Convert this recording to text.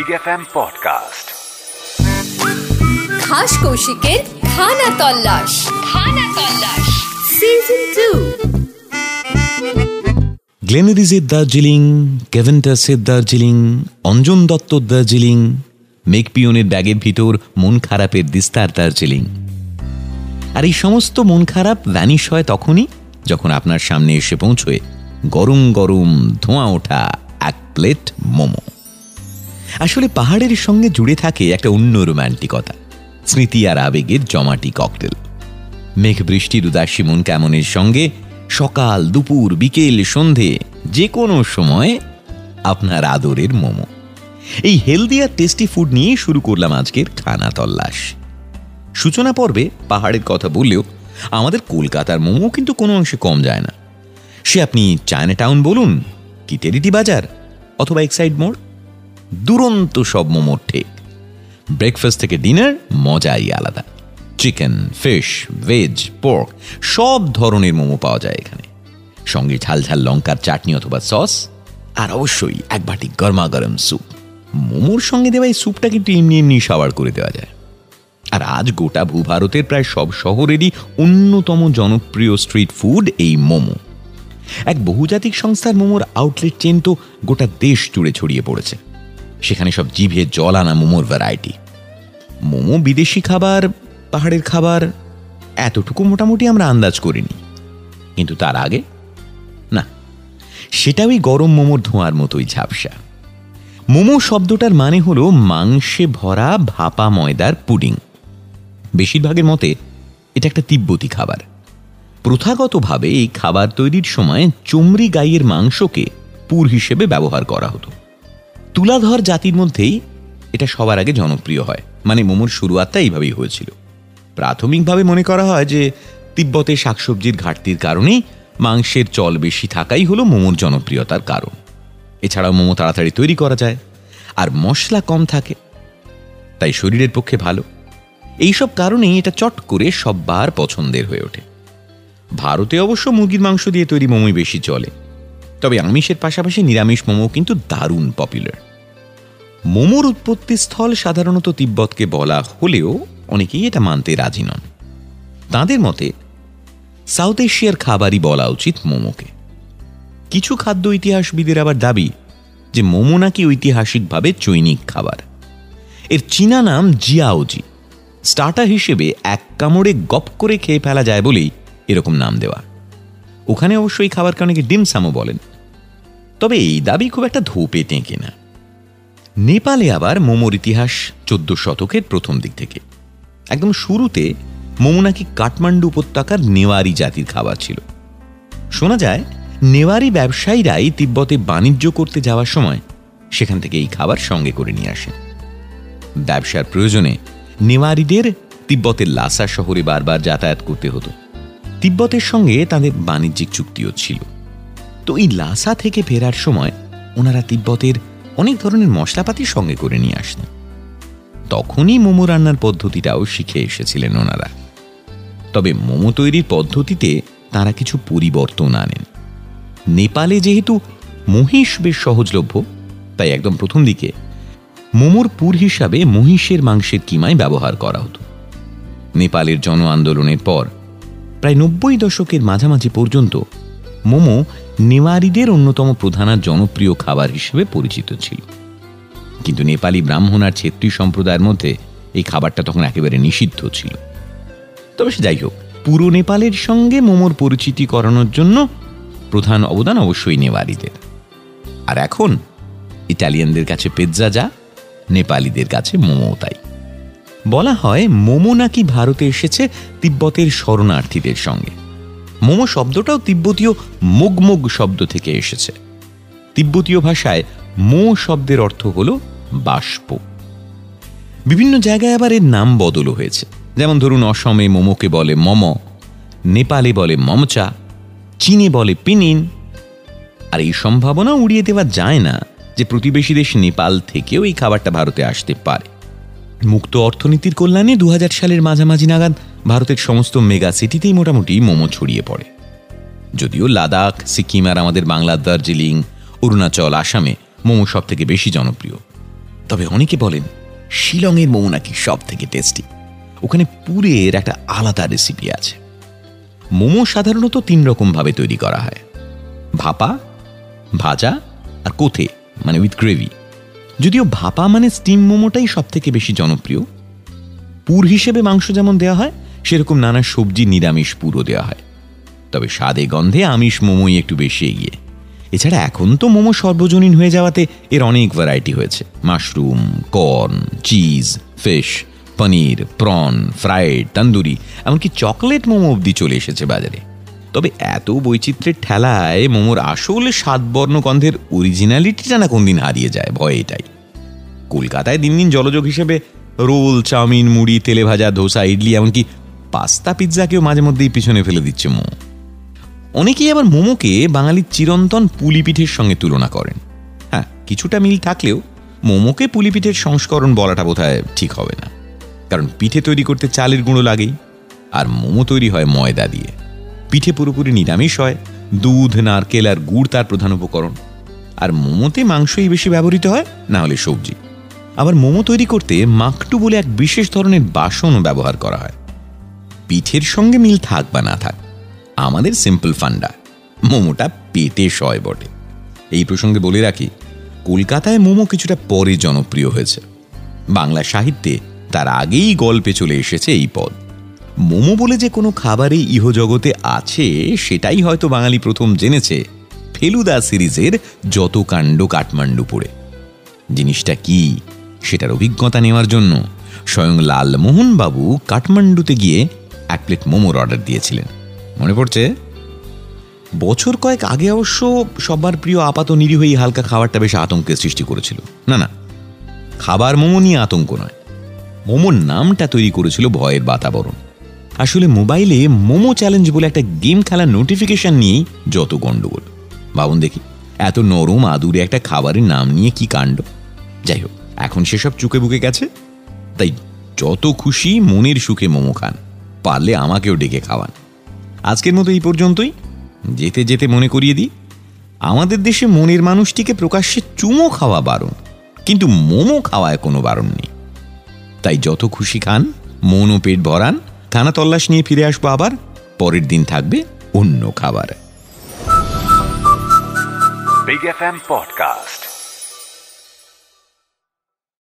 Big F M podcast খাস কৌশিকের খানা তল্লাশ। খানা তল্লাশ। সিজন টু গ্লেনারিজের দার্জিলিং কেভেন্টাসের দার্জিলিং অঞ্জন দত্তর দার্জিলিং মেকপিয়নের ব্যাগের ভিতর মন খারাপের দিস্তার দার্জিলিং। আর এই সমস্ত মন খারাপ ভ্যানিশ হয় তখনই যখন আপনার সামনে এসে পৌঁছয় গরম গরম ধোঁয়া ওঠা এক প্লেট মোমো। আসলে পাহাড়ের সঙ্গে জুড়ে থাকে একটা অন্য রোম্যান্টিকতা স্মৃতি আর আবেগের জমাটি ককটেল। মেঘ বৃষ্টির উদাসী মন কেমনের সঙ্গে সকাল, দুপুর, বিকেল, সন্ধে যে কোনো সময় আপনার আদরের মোমো। এই হেলদি আর টেস্টি ফুড নিয়ে শুরু করলাম আজকের খানা তল্লাশ। সূচনা পর্বে পাহাড়ের কথা বললেও আমাদের কলকাতার মোমো কিন্তু কোনো অংশে কম যায় না। সে আপনি চায়না টাউন বলুন, কি টেরিটি বাজার, অথবা এক্সাইড মোড় দুরন্ত সব মোমোর ঠিক। ব্রেকফাস্ট থেকে ডিনার মজাই আলাদা। চিকেন ফিশ ভেজ পোর্ক সব ধরনের মোমো পাওয়া যায় এখানে। সঙ্গে ঝাল ঝাল লঙ্কার চাটনি অথবা সস, আর অবশ্যই এক বাটি গরমা গরম স্যুপ মোমোর সঙ্গে দেওয়া এই স্যুপটা কিন্তু এমনি এমনি সাবার করে দেওয়া যায়। আর আজ গোটা ভূভারতের প্রায় সব শহরেরই অন্যতম জনপ্রিয় স্ট্রিট ফুড এই মোমো। এক বহুজাতিক সংস্থার মোমোর আউটলেট চেন তো গোটা দেশ জুড়ে ছড়িয়ে পড়েছে। সেখানে সব জিভে জল আনা মোমোর ভ্যারাইটি মোমো বিদেশি খাবার, পাহাড়ের খাবার, এতটুকু মোটামুটি আমরা আন্দাজ করিনি। কিন্তু তার আগে, না, সেটা ওই গরম মোমোর ধোঁয়ার মতোই ঝাপসা। মোমো শব্দটার মানে হলো মাংসে ভরা ভাপা ময়দার পুডিং। বেশিরভাগের মতে, এটা একটা তিব্বতি খাবার। প্রথাগতভাবে এই খাবার তৈরির সময় চমড়ি গাইয়ের মাংসকে পুর হিসেবে ব্যবহার করা হতো। তুলাধর জাতির মধ্যেই এটা সবার আগে জনপ্রিয় হয়। মানে মোমোর শুরুয়াতটা এইভাবেই হয়েছিল। প্রাথমিকভাবে মনে করা হয় যে তিব্বতে শাকসবজির ঘাটতির কারণেই মাংসের চল বেশি থাকাই হলো মোমোর জনপ্রিয়তার কারণ। এছাড়াও মোমো তাড়াতাড়ি তৈরি করা যায় আর মশলা কম থাকে, তাই শরীরের পক্ষে ভালো। এইসব কারণেই এটা চট করে সববার পছন্দের হয়ে ওঠে। ভারতে অবশ্য মুরগির মাংস দিয়ে তৈরি মোমোই বেশি চলে। তবে আমিষের পাশাপাশি নিরামিষ মোমো কিন্তু দারুণ পপুলার মোমোর উৎপত্তিস্থল সাধারণত তিব্বতকে বলা হলেও অনেকেই এটা মানতে রাজি নন। তাঁদের মতে সাউথ এশিয়ার খাবারই বলা উচিত মোমোকে। কিছু খাদ্য ইতিহাসবিদের আবার দাবি যে মোমো নাকি ঐতিহাসিকভাবে চৈনিক খাবার। এর চীনা নাম জিয়াওজি। স্টার্টার হিসেবে এক কামড়ে গপ করে খেয়ে ফেলা যায় বলেই এরকম নাম দেওয়া। ওখানে অবশ্যই খাবারকে অনেকে ডিমসামও বলেন। তবে এই দাবি খুব একটা ধোপে টেঁকে না। নেপালে আবার মোমোর ইতিহাস চোদ্দ শতকের প্রথম দিক থেকে। একদম শুরুতে মোমো নাকি কাঠমান্ডু উপত্যকার নেওয়ারি জাতির খাবার ছিল। শোনা যায়, নেওয়ারি ব্যবসায়ীরাই তিব্বতে বাণিজ্য করতে যাওয়ার সময় সেখান থেকে এই খাবার সঙ্গে করে নিয়ে আসেন। ব্যবসার প্রয়োজনে নেওয়ারিদের তিব্বতের লাসা শহরে বারবার যাতায়াত করতে হতো। তিব্বতের সঙ্গে তাদের বাণিজ্যিক চুক্তিও ছিল। তো এই লাসা থেকে ফেরার সময় ওনারা তিব্বতের অনেক ধরনের মশলাপাতি সঙ্গে করে নিয়ে আসতেন। তখনই মোমো রান্নার পদ্ধতিটাও শিখে এসেছিলেন ওনারা। তবে মোমো তৈরির পদ্ধতিতে তারা কিছু পরিবর্তন আনেন। নেপালে যেহেতু মহিষ বেশ সহজলভ্য, তাই একদম প্রথম দিকে মোমোর পুর হিসাবে মহিষের মাংসের কিমায় ব্যবহার করা হতো। নেপালের জন আন্দোলনের পর প্রায় নব্বই দশকের মাঝামাঝি পর্যন্ত মোমো নেওয়ারিদের অন্যতম প্রধান আর জনপ্রিয় খাবার হিসেবে পরিচিত ছিল। কিন্তু নেপালি ব্রাহ্মণ আর ছেত্রী সম্প্রদায়ের মধ্যে এই খাবারটা তখন একেবারে নিষিদ্ধ ছিল। তবে সে যাই হোক, পুরো নেপালের সঙ্গে মোমোর পরিচিতি করানোর জন্য প্রধান অবদান অবশ্যই নেওয়ারিদের আর এখন ইটালিয়ানদের কাছে পেজ্জা যা, নেপালিদের কাছে মোমো তাই। বলা হয় মোমো নাকি ভারতে এসেছে তিব্বতের শরণার্থীদের সঙ্গে। মোমো শব্দটাও তিব্বতীয় মুগমুগ শব্দ থেকে এসেছে। তিব্বতীয় ভাষায় মো শব্দের অর্থ হল বাষ্প। বিভিন্ন জায়গায় আবার এর নাম বদলও হয়েছে। যেমন ধরুন, অসমে মোমোকে বলে মম, নেপালে বলে মমচা, চীনে বলে পিনিন। আর এই সম্ভাবনা উড়িয়ে দেওয়া যায় না যে প্রতিবেশী দেশ নেপাল থেকেও এই খাবারটা ভারতে আসতে পারে। মুক্ত অর্থনীতির কল্যাণে দু হাজার সালের মাঝামাঝি নাগাদ ভারতের সমস্ত মেগা সিটিতেই মোটামুটি মোমো ছড়িয়ে পড়ে। যদিও লাদাখ, সিকিম আর আমাদের বাংলার দার্জিলিং, অরুণাচল, আসামে মোমো সব থেকে বেশি জনপ্রিয়। তবে অনেকে বলেন, শিলংয়ের মোমো নাকি সব থেকে টেস্টি। ওখানে পুরের একটা আলাদা রেসিপি আছে। মোমো সাধারণত তিন রকম ভাবে তৈরি করা হয়। ভাপা, ভাজা আর কোথে মানে উইথ গ্রেভি যদিও ভাপা মানে স্টিম মোমোটাই সব থেকে বেশি জনপ্রিয়। পুর হিসেবে মাংস যেমন দেওয়া হয়, সেরকম নানা সবজি নিরামিষ পুরো দেওয়া হয়। তবে স্বাদে গন্ধে আমিষ মোমোই একটু বেশি এগিয়ে। এছাড়া এখন তো মোমো সর্বজনীন হয়ে যাওয়াতে এর অনেক ভ্যারাইটি হয়েছে। Mushroom, corn, cheese, fish, paneer, prawn fried tandoori, এমনকি চকলেট মোমো অবধি চলে এসেছে বাজারে। তবে এত বৈচিত্র্যের ঠেলায় মোমোর আসল স্বাদবর্ণ গন্ধের অরিজিনালিটিটা না কোনদিন হারিয়ে যায়, ভয় এটাই। কলকাতায় দিন দিন জলযোগ হিসেবে রোল, চাউমিন, মুড়ি, তেলে ভাজা, ধোসা, ইডলি, এমনকি পাস্তা পিৎজাকেও মাঝে মধ্যেই পিছনে ফেলে দিচ্ছে মোমো। অনেকেই আবার মোমোকে বাঙালির চিরন্তন পুলিপিঠের সঙ্গে তুলনা করেন। হ্যাঁ কিছুটা মিল থাকলেও মোমোকে পুলিপিঠের সংস্করণ বলাটা বোধহয় ঠিক হবে না। কারণ পিঠে তৈরি করতে চালের গুঁড়ো লাগেই, আর মোমো তৈরি হয় ময়দা দিয়ে। পিঠে পুরোপুরি নিরামিষ হয়, দুধ, নারকেল আর গুড় তার প্রধান উপকরণ। আর মোমোতে মাংসই বেশি ব্যবহৃত হয়, না হলে সবজি। আবার মোমো তৈরি করতে মাকটু বলে এক বিশেষ ধরনের বাসনও ব্যবহার করা হয়। পিঠের সঙ্গে মিল থাক বা না থাক, আমাদের সিম্পল ফান্ডা মোমোটা পেটে সয় বটে। এই প্রসঙ্গে বলে রাখি, কলকাতায় মোমো কিছুটা পরে জনপ্রিয় হয়েছে। বাংলা সাহিত্যে তার আগেই গল্পে চলে এসেছে এই পদ। মোমো বলে যে কোনো খাবারই ইহজগতে আছে, সেটাই হয়তো বাঙালি প্রথম জেনেছে ফেলুদা সিরিজের যত কাণ্ড কাঠমান্ডু পড়ে জিনিসটা কি? সেটার অভিজ্ঞতা নেওয়ার জন্য স্বয়ং লালমোহন বাবু কাঠমান্ডুতে গিয়ে এক প্লেট মোমোর অর্ডার দিয়েছিলেন। মনে পড়ছে? বছর কয়েক আগে অবশ্য সবার প্রিয় আপাত নিরীহ হালকা খাবারটা বেশ আতঙ্কের সৃষ্টি করেছিল। না না, খাবার মোমো নিয়ে আতঙ্ক নয়। মোমোর নামটা তৈরি করেছিল ভয়ের বাতাবরণ। আসলে মোবাইলে মোমো চ্যালেঞ্জ বলে একটা গেম খেলার নোটিফিকেশন নিয়েই যত গন্ডগোল। ভাবুন দেখি, এত নরম, আদুরে একটা খাবারের নাম নিয়ে কি কাণ্ড? যাই হোক, এখন সেসব চুকে বুকে গেছে। তাই যত খুশি মনের সুখে মোমো খান, পারলে আমাকেও ডেকে খাওয়ান। আজকের মতো এই পর্যন্তই। যেতে যেতে মনে করিয়ে দিই, আমাদের দেশে মনের মানুষটিকে প্রকাশ্যে চুমো খাওয়া বারণ, কিন্তু মোমো খাওয়ায় কোনো বারণ নেই। তাই যত খুশি খান মন ও পেট ভরান খানা তল্লাশ নিয়ে ফিরে আসব আবার পরের দিন থাকবে অন্য খাবার বিগ এফ এম Podcast.